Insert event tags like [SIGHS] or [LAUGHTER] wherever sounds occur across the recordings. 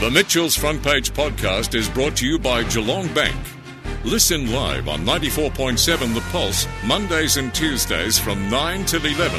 The Mitchell's Front Page podcast is brought to you by Geelong Bank. Listen live on 94.7 The Pulse, Mondays and Tuesdays from 9 till 11.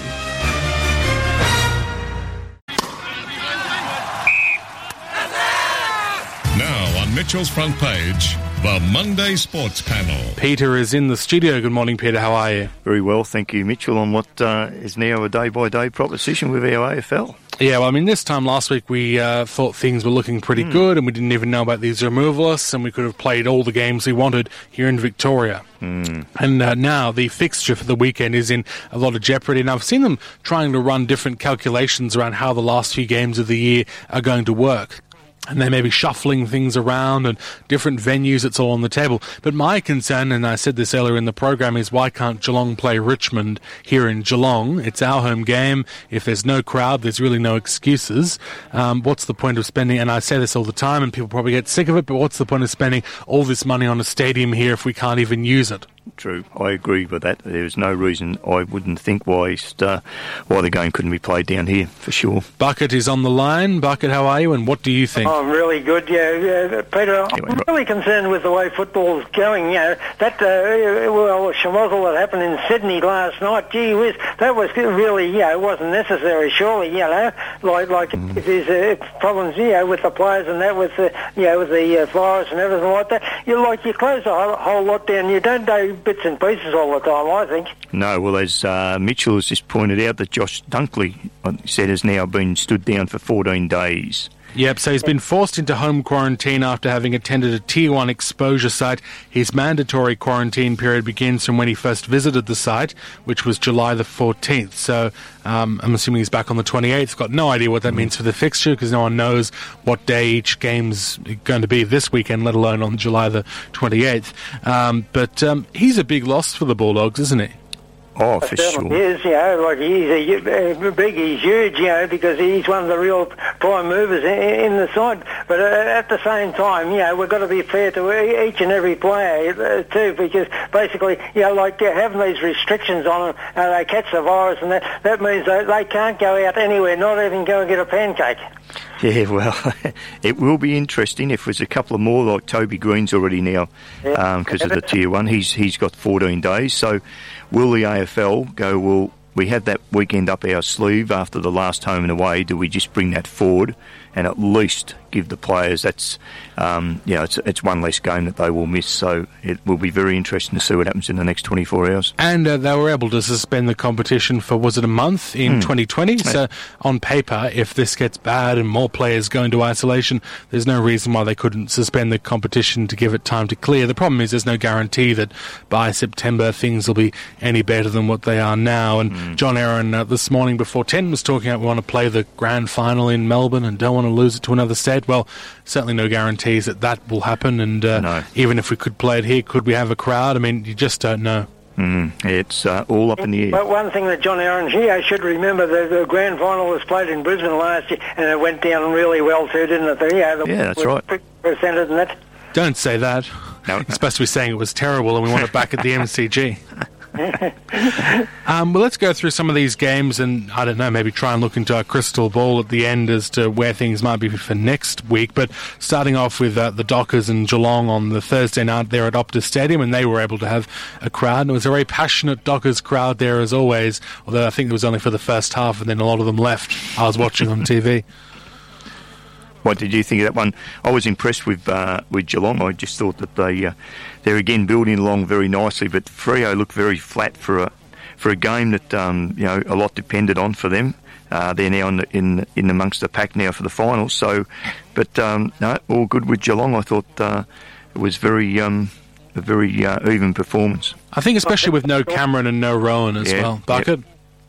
Now on Mitchell's Front Page, the Monday Sports Panel. Peter is in the studio. Good morning, Peter. How are you? Very well, thank you, Mitchell, on what uh, is now a day by day proposition with our AFL. Yeah, well, I mean, this time last week we uh, thought things were looking pretty Hmm. good and we didn't even know about these removalists and we could have played all the games we wanted here in Victoria. Hmm. And uh, now the fixture for the weekend is in a lot of jeopardy. And I've seen them trying to run different calculations around how the last few games of the year are going to work. And they may be shuffling things around and different venues, it's all on the table. But my concern, and I said this earlier in the program, is why can't Geelong play Richmond here in Geelong? It's our home game. If there's no crowd, there's really no excuses. Um, what's the point of spending, and I say this all the time, and people probably get sick of it, but what's the point of spending all this money on a stadium here if we can't even use it? True, I agree with that. There's no reason I wouldn't think why uh, why the game couldn't be played down here for sure. Bucket is on the line. Bucket, how are you, and what do you think? Oh, I'm really good, yeah, yeah. Peter, I'm Anyway, really concerned with the way football's going. You know, that, uh, well, schmozzle that happened in Sydney last night, gee whiz, that was really, you know, wasn't necessary, surely, you know. Like, like if there's uh, problems, you know, with the players and that, with the, you know, with the uh, virus and everything like that, you like, you close the whole, whole lot down. You don't do bits and pieces all the time, I think. No, well, as uh, Mitchell has just pointed out, that Josh Dunkley said has now been stood down for 14 days. Yep, so he's been forced into home quarantine after having attended a Tier 1 exposure site. His mandatory quarantine period begins from when he first visited the site, which was July the 14th. So um, I'm assuming he's back on the 28th. Got no idea what that means for the fixture because no one knows what day each game's going to be this weekend, let alone on July the 28th. Um, but um, he's a big loss for the Bulldogs, isn't he? Oh, for sure. is, you know, like he's a, big, he's huge, you know, because he's one of the real prime movers in, in the side. But uh, at the same time, you know, we've got to be fair to each and every player uh, too, because basically, you know, like uh, having these restrictions on them, uh, they catch the virus, and that that means they, they can't go out anywhere, not even go and get a pancake. [LAUGHS] Yeah, well, [LAUGHS] it will be interesting if there's a couple of more like Toby Greene's already now because um, of the tier one. He's he's got 14 days. So will the AFL go? Well, we have that weekend up our sleeve after the last home and away. Do we just bring that forward and at least give the players that's um, you know it's it's one less game that they will miss. So it will be very interesting to see what happens in the next 24 hours. And uh, they were able to suspend the competition for, was it a month in 2020? So, on paper, if this gets bad and more players go into isolation, there's no reason why they couldn't suspend the competition to give it time to clear. The problem is there's no guarantee that by September things will be any better than what they are now. And John Aaron uh, this morning before 10 was talking about we want to play the grand final in Melbourne and don't want to lose it to another state. Well, certainly no guarantees that that will happen. And uh, No. even if we could play it here, could we have a crowd? I mean, you just don't know. Mm, it's uh, all up in the air. But one thing that John Aaron here should remember, the, the grand final was played in Brisbane last year, and it went down really well too, didn't it? The, yeah, the, Yeah, that's right. Presented and that. Don't say that. No. [LAUGHS] You're supposed to be saying it was terrible and we want it back at the [LAUGHS] MCG. [LAUGHS] um, well, let's go through some of these games and, I don't know, maybe try and look into our crystal ball at the end as to where things might be for next week. But starting off with uh, the Dockers and Geelong on the Thursday night there at Optus Stadium, and they were able to have a crowd. And it was a very passionate Dockers crowd there as always, although I think it was only for the first half and then a lot of them left. I was watching on TV. [LAUGHS] What did you think of that one? I was impressed with uh, with Geelong. I just thought that they uh, they're again building along very nicely, but Freo looked very flat for a for a game that um, you know a lot depended on for them. Uh, they're now in, the, in in amongst the pack now for the finals. So, but um, no, all good with Geelong. I thought uh, it was very um, a very uh, even performance. I think especially with no Cameron and no Rohan as Yeah, well. Bucket?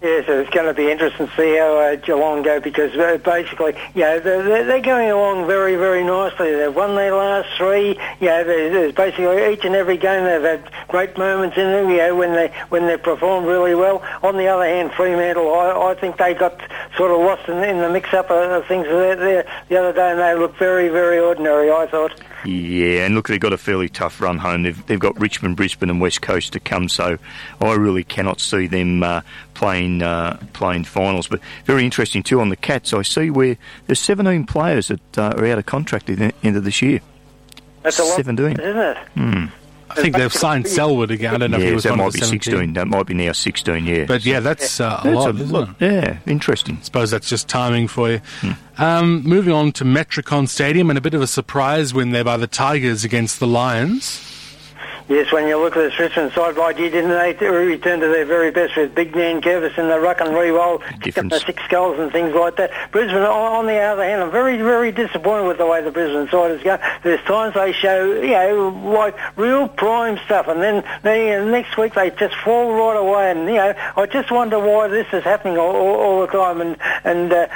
Yes, it's going to be interesting to see how uh, Geelong go because uh, basically, you know, they're, they're going along very, very nicely. They've won their last three. You know, there's, basically each and every game they've had great moments in them. You know, when they when they performed really well. On the other hand, Fremantle, I, I think they got sort of lost in, in the mix-up of, of things there, there the other day, and they looked very, very ordinary. I thought. Yeah, and look, they've got a fairly tough run home. They've, they've got Richmond, Brisbane, and West Coast to come, so I really cannot see them uh, playing uh, playing finals. But very interesting too on the Cats. I see where there's 17 players that uh, are out of contract at the end of this year. That's a lot, 17. isn't it? Hmm. I think they've signed Selwood again. I don't know if he Yeah, was that might be 17. 16. That might be now 16. Yeah, But yeah, that's uh, a That's lot, a isn't lot. it? Yeah, interesting. I suppose that's just timing for you. Hmm. Um, moving on to Metricon Stadium and a bit of a surprise win there by the Tigers against the Lions. Yes, when you look at this Richmond side, by gee, didn't they return to their very best with Big Man Curvis in the ruck and Riewoldt, the six goals and things like that. Brisbane, on the other hand, I'm very, very disappointed with the way the Brisbane side is going. There's times they show, you know, like real prime stuff, and then, you know, next week they just fall right away. And you know, I just wonder why this is happening all, all, all the time. And and uh,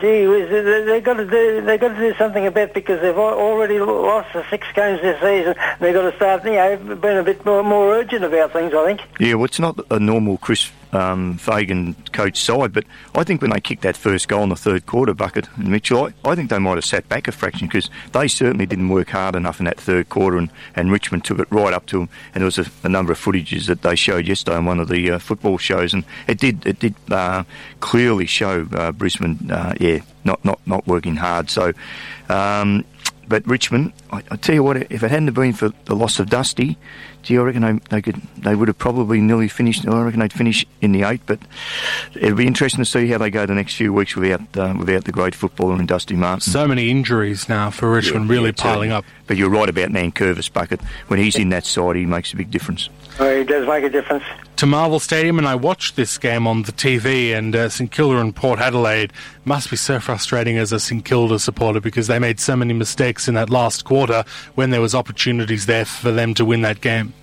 gee, they- they've got to do they've got to do something about it because they've already lost the six games this season. They've got to start, you know, being a bit more, more urgent about things. I think. Yeah, well, it's not a normal Chris um, Fagan coach side, but I think when they kicked that first goal in the third quarter, Bucket and Mitchell, I, I think they might have sat back a fraction because they certainly didn't work hard enough in that third quarter, and, and Richmond took it right up to them. And there was a, a number of footages that they showed yesterday on one of the uh, football shows, and it did it did uh, clearly show uh, Brisbane, uh, yeah, not not not working hard. So. Um, but Richmond, I, I tell you what, if it hadn't been for the loss of Dusty, gee, I reckon they, they could they would have probably nearly finished. I reckon they'd finish in the eight. But it'll be interesting to see how they go the next few weeks without uh, without the great footballer in Dusty Martin. So many injuries now for Richmond, Yeah, really yeah, piling up. But you're right about Nankervis bucket. When he's in that side, he makes a big difference. Uh, it does make a difference. To Marvel Stadium, and I watched this game on the TV, and uh, St Kilda and Port Adelaide must be so frustrating as a St Kilda supporter because they made so many mistakes in that last quarter when there was opportunities there for them to win that game.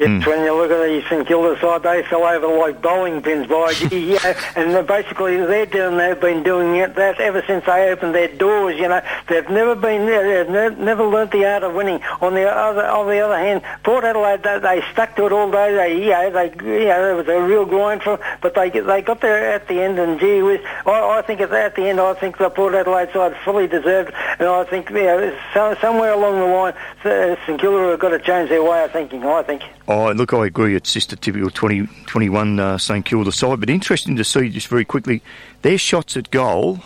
It's hmm. when you look at the St Kilda side, they fell over like bowling pins by [LAUGHS] yeah, and basically they're doing they've been doing it that ever since they opened their doors. You know, they've never been they've ne- never learnt the art of winning. On the other on the other hand, Port Adelaide they, they stuck to it all day. They you know they you know it was a real grind for, 'em, but they they got there at the end and gee whiz, I, I think at, at the end I think the Port Adelaide side fully deserved, and I think you know so, somewhere along the line St Kilda have got to change their way of thinking. I think. Oh, look, I agree. It's just a typical 20, 21 uh, St Kilda side. But interesting to see, just very quickly, their shots at goal,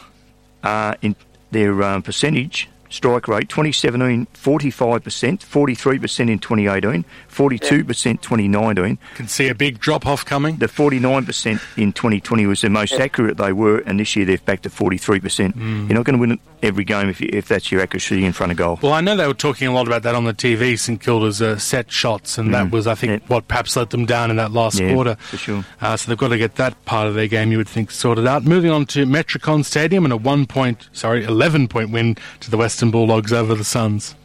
uh, in their um, percentage, strike rate, 2017, 45%, 43% in 2018, 42% 2019. Can see a big drop off coming. The 49% in 2020 was the most accurate they were, and this year they're back to 43%. You're not going to win every game if, you, if that's your accuracy in front of goal. Well, I know they were talking a lot about that on the TV, St Kilda's uh, set shots, and that was, I think, Yeah. what perhaps let them down in that last Yeah, quarter. for sure. Uh, so they've got to get that part of their game, you would think, sorted out. Moving on to Metricon Stadium and a one point, sorry, 11 point win to the Western Bulldogs over the Suns.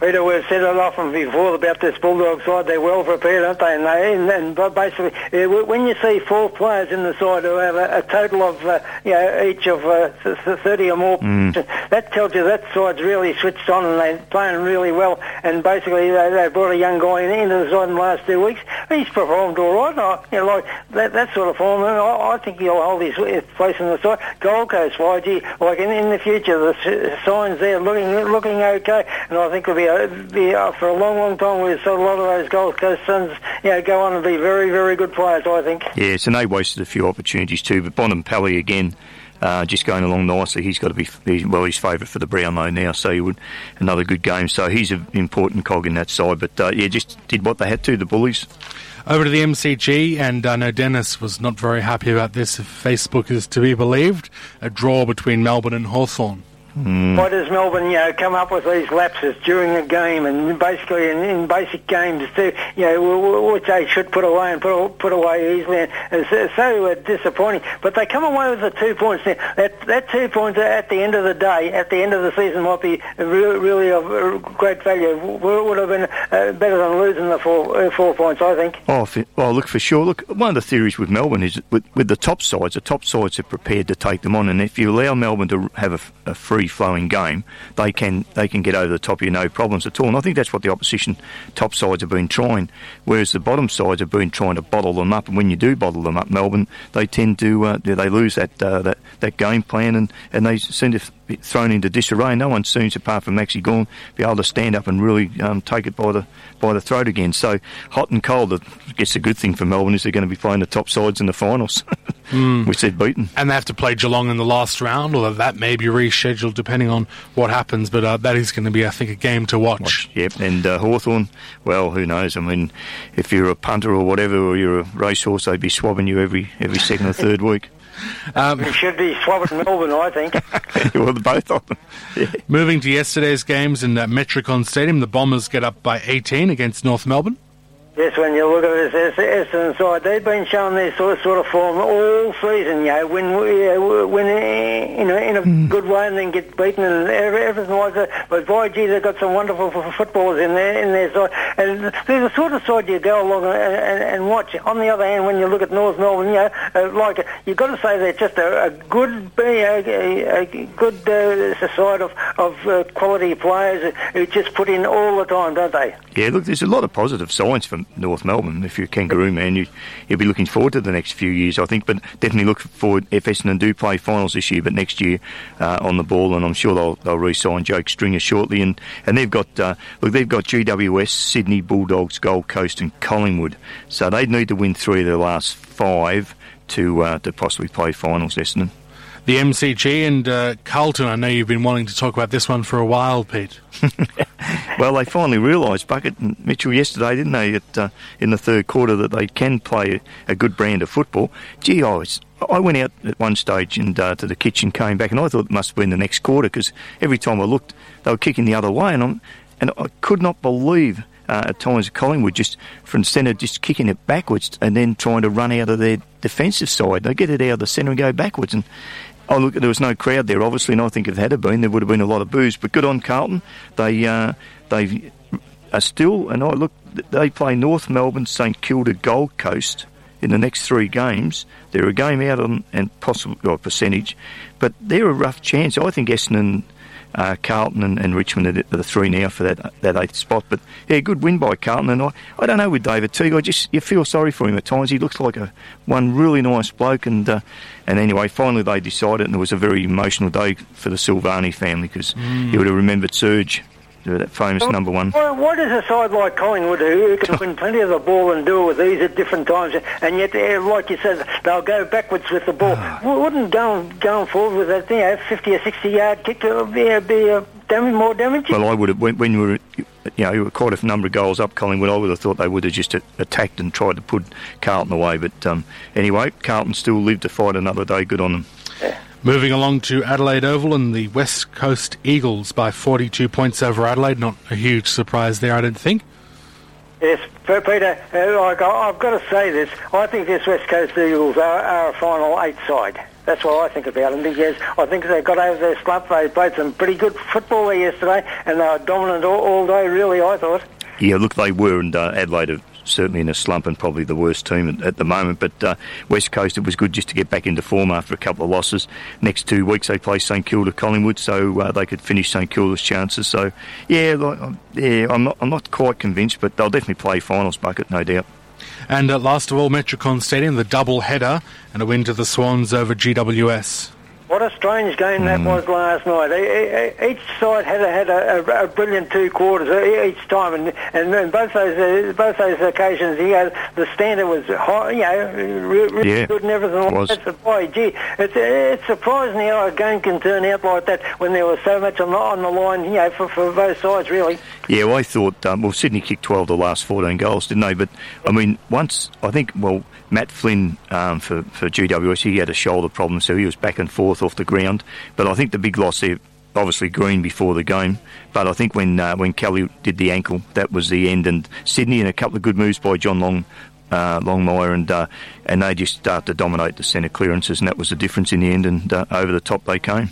Peter, we've said it often before about this Bulldog side. They're well prepared, aren't they? And, they, and, and but basically, uh, when you see four players in the side who have a, a total of, uh, you know, each of uh, th- th- 30 or more, that tells you that side's really switched on and they're playing really well. And basically, they, they brought a young guy in, into the side in the last two weeks. He's performed all right. I, you know, like that, that sort of form. I, I think he'll hold his place in the side. Gold Coast, why, gee, like in, in the future, the signs there looking looking okay. And I think it'll be, a, be uh, for a long, long time. We've seen a lot of those Gold Coast Suns, you know, go on and be very, very good players. I think. Yes, and they wasted a few opportunities too. But Bontempelli again, uh, just going along nicely. He's got to be he's, well. He's favourite for the Brownlow now, so he would another good game. So he's an important cog in that side. But uh, yeah, just did what they had to. The Bullies. Over to the MCG, and I know Dennis was not very happy about this, if Facebook is to be believed. A draw between Melbourne and Hawthorn. Why does Melbourne, you know, come up with these lapses during a game and basically in, in basic games too, you know, which they should put away and put, put away easily? And it's, so uh, disappointing. But they come away with the two points. Now, that, that two points at the end of the day, at the end of the season, might be really, really of uh, great value. W- Would have been uh, better than losing the four, uh, four points, I think. Oh, for, oh, look for sure. Look, one of the theories with Melbourne is with, with the top sides, the top sides are prepared to take them on, and if you allow Melbourne to have a, a free free flowing game, they can they can get over the top of you no problems at all. And I think that's what the opposition top sides have been trying, whereas the bottom sides have been trying to bottle them up. And when you do bottle them up, Melbourne, they tend to uh, they lose that uh, that that game plan and, and they seem to be thrown into disarray. No one seems, apart from Maxi Gawn, be able to stand up and really um, take it by the by the throat again. So hot and cold. I guess the good thing for Melbourne is they're going to be playing the top sides in the finals, [LAUGHS] mm. which they've beaten. And they have to play Geelong in the last round, although that may be rescheduled depending on what happens. But uh, that is going to be, I think, a game to watch. watch yep, and uh, Hawthorn, well, who knows? I mean, if you're a punter or whatever, or you're a racehorse, they'd be swabbing you every every second or third week. [LAUGHS] Um, he should be swabbing Melbourne, I think. [LAUGHS] well, both of them. [LAUGHS] Yeah. Moving to yesterday's games in uh, Metricon Stadium, the Bombers get up by 18 against North Melbourne. Yes, when you look at this Essendon side, they've been showing their sort of, sort of form all season. You know, when uh, when you know in a mm. good way and then get beaten and everything like that. But boy, gee, they've got some wonderful footballers in there in their side, and there's a sort of side you go along and, and, and watch. On the other hand, when you look at North Melbourne, you know, uh, like you've got to say they're just a, a good, a, a good uh, side of of uh, quality players who just put in all the time, don't they? Yeah, look, there's a lot of positive signs North Melbourne. If you're a kangaroo man, you, you'll be looking forward to the next few years, I think. But definitely look forward if Essendon do play finals this year, but next year uh, on the ball, and I'm sure they'll they'll re-sign Jake Stringer shortly. And and they've got uh, look, they've got GWS, Sydney Bulldogs, Gold Coast, and Collingwood. So they'd need to win three of their last five to uh, to possibly play finals, Essendon the MCG and uh, Carlton. I know you've been wanting to talk about this one for a while, Pete. [LAUGHS] well, they finally realised, Bucket and Mitchell, yesterday, didn't they, at, uh, in the third quarter, that they can play a, a good brand of football. Gee, I, was, I went out at one stage and uh, to the kitchen, came back, and I thought it must have been the next quarter because every time I looked, they were kicking the other way, and, I'm, and I could not believe. Uh, at times, Collingwood just from centre, just kicking it backwards and then trying to run out of their defensive side. They get it out of the centre and go backwards, and Oh, look, there was no crowd there, obviously, and I think if there had been, there would have been a lot of boos. But good on Carlton. They uh, they are still, and I look, they play North Melbourne, St Kilda, Gold Coast in the next three games. They're a game out on and possible or percentage, but they're a rough chance. I think Essendon uh, Carlton and, and, Richmond are the three now for that that eighth spot. But yeah, good win by Carlton. And I, I don't know with David Teague. I just you feel sorry for him at times. He looks like a one really nice bloke. And uh, and anyway, finally they decided, and it was a very emotional day for the Silvagni family because mm. you would have remembered Serge that famous well, number one. Well, What is a side like Collingwood who can [LAUGHS] win plenty of the ball and do it with ease at different times, and yet, uh, like you said, they'll go backwards with the ball. [SIGHS] Wouldn't going going forward with that, you know, 50 or 60 yard kick uh, be, be uh, damage, more damage? Well, I would have when, when you were. You know, you were quite a number of goals up Collingwood. I would have thought they would have just attacked and tried to put Carlton away. But um, anyway, Carlton still lived to fight another day. Good on them. Yeah. Moving along to Adelaide Oval and the West Coast Eagles by 42 points over Adelaide. Not a huge surprise there, I don't think. Yes, Peter, uh, I've got to say this. I think this West Coast Eagles are, are a final eight side. That's what I think about them because I think they got over their slump. They played some pretty good football there yesterday and they were dominant all, all day, really, I thought. Yeah, look, they were, and uh, Adelaide have certainly in a slump and probably the worst team at, the moment. But uh, West Coast, it was good just to get back into form after a couple of losses. Next two weeks they play St Kilda, Collingwood, so uh, they could finish St Kilda's chances. So yeah, like, um, yeah, I'm not I'm not quite convinced, but they'll definitely play finals bucket, no doubt. And uh, last of all, Metricon Stadium, the double header and a win to the Swans over GWS. What a strange game that mm. was last night. Each side had a, had a, a, brilliant two quarters each time, and and both those uh, both those occasions, you know, the standard was high, you know, really yeah, good and everything. Was. That's the boy, gee, it's it's surprising how a game can turn out like that when there was so much on the on the line, you know, for, for both sides really. Yeah, well, I thought um, well, Sydney kicked twelve of the last fourteen goals, didn't they? But I mean, once I think well Matt Flynn um, for, for GWS, he had a shoulder problem, so he was back and forth off the ground. But I think the big loss there, obviously Greene before the game, but I think when uh, when Kelly did the ankle, that was the end. And Sydney and a couple of good moves by John Long. Uh, Longmire and uh, and they just start to dominate the centre clearances, and that was the difference in the end. And uh, over the top they came.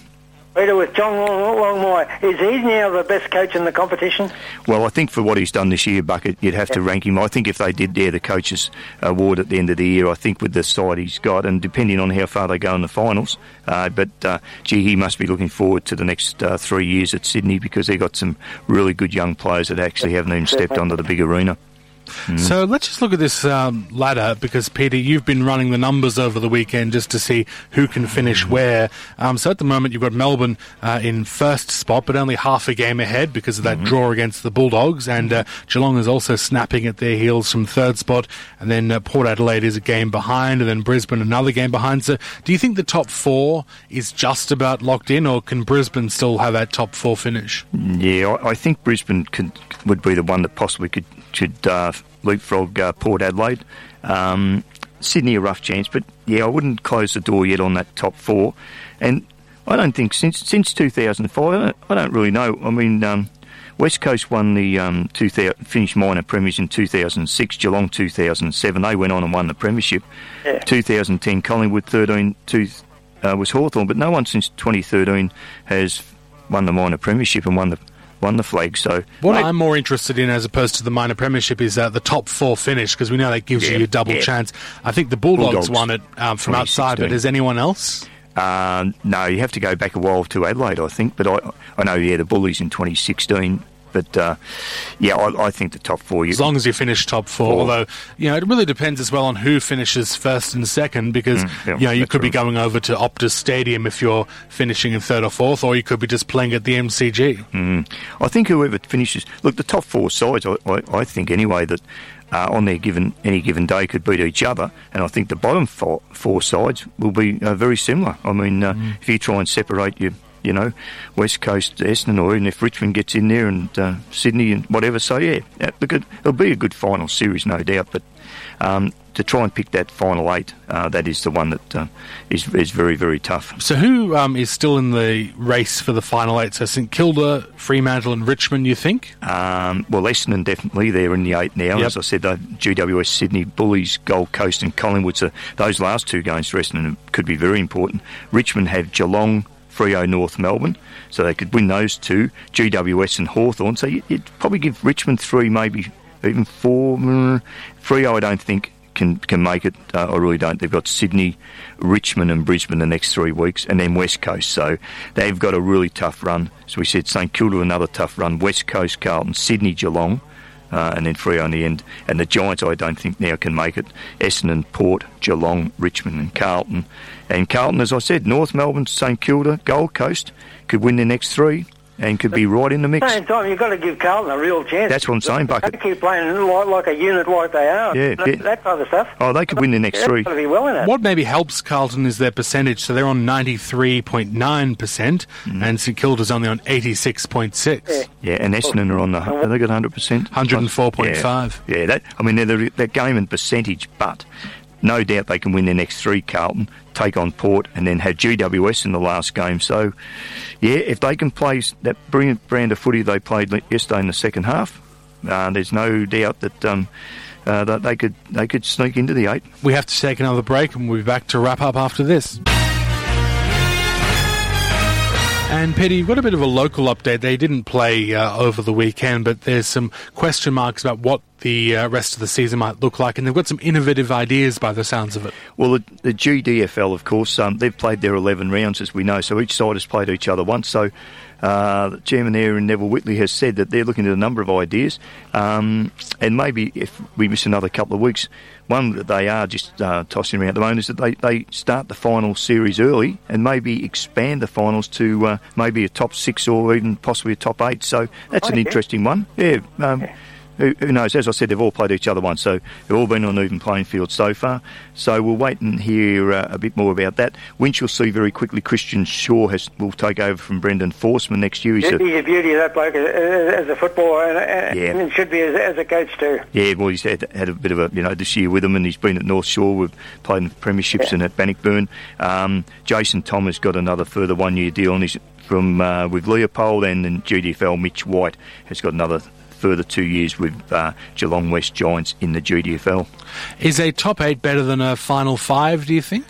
Peter, with John Long- Longmire, is he now the best coach in the competition? Well, I think for what he's done this year, Bucket, you'd have to rank him. I think if they did dare the coaches award at the end of the year, I think with the side he's got, and depending on how far they go in the finals, uh, but uh, gee, he must be looking forward to the next uh, three years at Sydney because they've got some really good young players that actually haven't even stepped onto the big arena. So let's just look at this um, ladder because, Peter, you've been running the numbers over the weekend just to see who can finish where. Um, so at the moment, you've got Melbourne uh, in first spot, but only half a game ahead because of that draw against the Bulldogs. And uh, Geelong is also snapping at their heels from third spot. And then uh, Port Adelaide is a game behind, and then Brisbane another game behind. So do you think the top four is just about locked in, or can Brisbane still have that top four finish? Yeah, I, I think Brisbane could, would be the one that possibly could should uh, leapfrog uh, Port Adelaide. Um, Sydney a rough chance, but yeah, I wouldn't close the door yet on that top four. And I don't think since since 2005, I don't, I don't really know. I mean, um, West Coast won the um, 2000, finished minor premiers in 2006, Geelong 2007. They went on and won the premiership. Yeah. 2010, Collingwood 13 two, uh, was Hawthorn, but no one since 2013 has won the minor premiership and won the won the flag. So What mate, I'm more interested in, as opposed to the minor premiership, is uh, the top four finish because we know that gives Yeah, you a double yeah. chance. I think the Bulldogs, Bulldogs, won it um, from outside, but 2016. is anyone else? Um, no, you have to go back a while to Adelaide, I think. But I, I know, yeah, the Bullies in 2016. But uh, yeah, I, I think the top four. You, As long as you finish top four, Four. although you know it really depends as well on who finishes first and second, because Mm, yeah, you know you could be going over to Optus Stadium if you're finishing in third or fourth, or you could be just playing at the MCG. Mm. I think whoever finishes, look, the top four sides. I, I, I think anyway that uh, on their given any given day could beat each other, and I think the bottom four, four sides will be uh, very similar. I mean, uh, if you try and separate your you know, West Coast Essendon, or even if Richmond gets in there and uh, Sydney and whatever. So yeah, look, it, it'll be a good final series, no doubt. But um, to try and pick that final eight, uh, that is the one that uh, is is very very tough. So who um, is still in the race for the final eight? So St Kilda, Fremantle, and Richmond. You think? Um, well, Essendon definitely they're in the eight now. Yep. As I said, the GWS Sydney Bullies, Gold Coast, and Collingwood. So those last two games for Essendon could be very important. Richmond have Geelong. Freo North Melbourne, so they could win those two. GWS and Hawthorn. So you- you'd probably give Richmond three, maybe even four. Mm, Freo, I don't think can can make it. Uh, I really don't. They've got Sydney, Richmond, and Brisbane the next three weeks, and then West Coast. So they've got a really tough run. As we said, St Kilda another tough run. West Coast, Carlton, Sydney, Geelong. Uh, and then Freo on the end. And the Giants, I don't think now can make it. Essendon, Port, Geelong, Richmond, and Carlton. And Carlton, as I said, North Melbourne, St Kilda, Gold Coast could win the next three and could be right in the mix. Same time, you've got to give Carlton a real chance. That's what I'm saying, Bucket. They keep playing like, like a unit like they are. Yeah, that, yeah. that type of stuff. Oh, they could win the next Yeah, three. Got to be well in it. What maybe helps Carlton is their percentage. So they're on ninety three point nine percent, Mm. and St Kilda's only on eighty six point six. Yeah. Yeah, and Essendon are on the. Have they got 100%? 104.5. Yeah, yeah that, I mean, they're the, that game in percentage, but no doubt they can win their next three, Carlton, take on Port, and then have GWS in the last game. So, yeah, if they can play that brilliant brand of footy they played yesterday in the second half, uh, there's no doubt that. Um, uh, that they could they could sneak into the eight. We have to take another break, and we'll be back to wrap up after this. And Petty, you've got a bit of a local update. They didn't play uh, over the weekend, but there's some question marks about what the uh, rest of the season might look like, and they've got some innovative ideas by the sounds of it. Well, the, the GDFL, of course, um, they've played their 11 rounds, as we know, so each side has played each other once. So, uh, the chairman there, and Neville Whitley, has said that they're looking at a number of ideas, um, and maybe if we miss another couple of weeks, one that they are just uh, tossing around at the moment is that they, they start the final series early and maybe expand the finals to uh, maybe a top six or even possibly a top eight. So that's an interesting one. Yeah. Um, who, who knows? As I said, they've all played each other once, so they've all been on an even playing field so far. So we'll wait and hear uh, a bit more about that. Winchelsea very quickly. Christian Shaw has will take over from Brendan Forsman next year. He's He's a, a beauty that bloke as, as a footballer, and, Yeah. and should be as, as a coach too. yeah, well, he's had, had a bit of a you know this year with him, and he's been at North Shore. We've played in the premierships and at Bannockburn. Um, Jason Thomas got another further one year deal, and he's from uh, with Leopold, and then GDFL. Mitch White has got another further two years with uh, Geelong West Giants in the GDFL. Is a top eight better than a final five, do you think?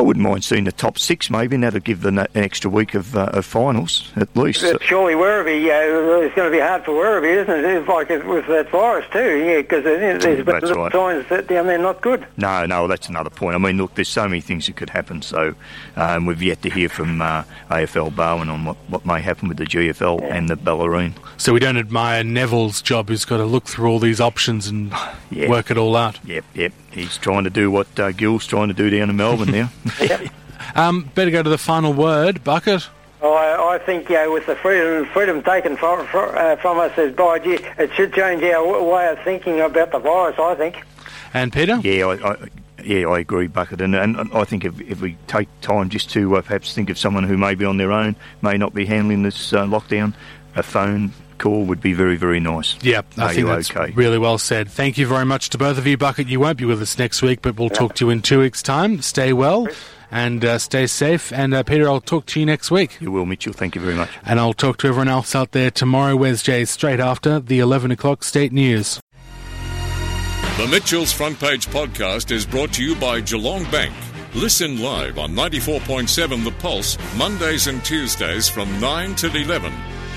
I wouldn't mind seeing the top six maybe, and that'll give them an extra week of, uh, of finals at least. But surely Werribee, uh, it's going to be hard for Werribee, isn't it? It's like it with that virus too, yeah, because there's been That's little right. signs that down there not good. No, no, that's another point. I mean, look, there's so many things that could happen. So um, we've yet to hear from uh, AFL Barwon on what, what may happen with the GFL and the Bellarine. So we don't admire Neville's job, who's got to look through all these options and [SIGHS] Yeah. work it all out. Yep, yep. He's trying to do what uh, Gill's trying to do down in Melbourne now. [LAUGHS] [LAUGHS] Um, better go to the final word, Bucket. I, I think, yeah, with the freedom freedom taken from from, uh, from us as by gee, it should change our w- way of thinking about the virus. I think. And Peter? yeah, I, I, yeah, I agree, Bucket. And, and I think if, if we take time just to uh, perhaps think of someone who may be on their own, may not be handling this uh, lockdown, a phone call would be very, very nice. Yeah, I Are think that's okay? really well said. Thank you very much to both of you, Bucket. You won't be with us next week, but we'll talk to you in two weeks' time. Stay well and uh, stay safe. And uh, Peter, I'll talk to you next week. You will, Mitchell. Thank you very much. And I'll talk to everyone else out there tomorrow, Wednesday, straight after the 11 o'clock state news. The Mitchell's Front Page podcast is brought to you by Geelong Bank. Listen live on 94.7 The Pulse, Mondays and Tuesdays from 9 till 11.